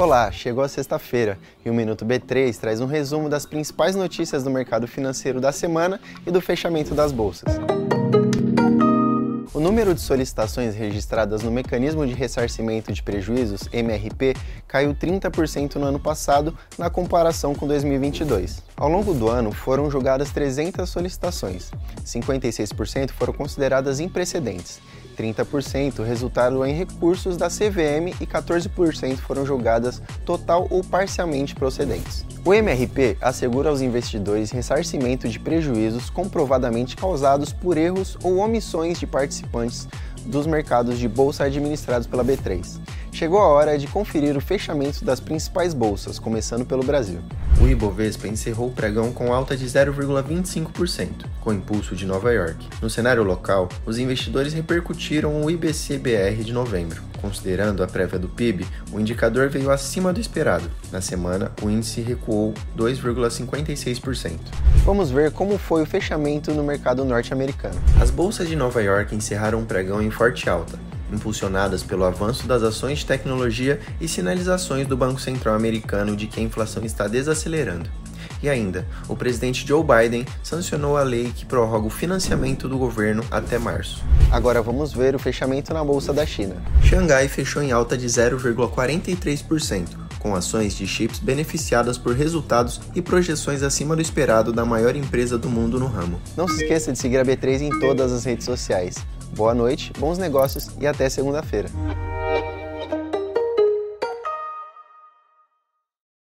Olá, chegou a sexta-feira e o Minuto B3 traz um resumo das principais notícias do mercado financeiro da semana e do fechamento das bolsas. O número de solicitações registradas no Mecanismo de Ressarcimento de Prejuízos, MRP, caiu 30% no ano passado na comparação com 2022. Ao longo do ano, foram julgadas 300 solicitações. 56% foram consideradas imprecedentes 30% resultaram em recursos da CVM e 14% foram julgadas total ou parcialmente procedentes. O MRP assegura aos investidores ressarcimento de prejuízos comprovadamente causados por erros ou omissões de participantes dos mercados de bolsa administrados pela B3. Chegou a hora de conferir o fechamento das principais bolsas, começando pelo Brasil. O Ibovespa encerrou o pregão com alta de 0,25%, com impulso de Nova York. No cenário local, os investidores repercutiram o IBC-BR de novembro. Considerando a prévia do PIB, o indicador veio acima do esperado. Na semana, o índice recuou 2,56%. Vamos ver como foi o fechamento no mercado norte-americano. As bolsas de Nova York encerraram o pregão em forte alta, impulsionadas pelo avanço das ações de tecnologia e sinalizações do Banco Central americano de que a inflação está desacelerando. E ainda, o presidente Joe Biden sancionou a lei que prorroga o financiamento do governo até março. Agora vamos ver o fechamento na bolsa da China. Xangai fechou em alta de 0,43%, com ações de chips beneficiadas por resultados e projeções acima do esperado da maior empresa do mundo no ramo. Não se esqueça de seguir a B3 em todas as redes sociais. Boa noite, bons negócios e até segunda-feira.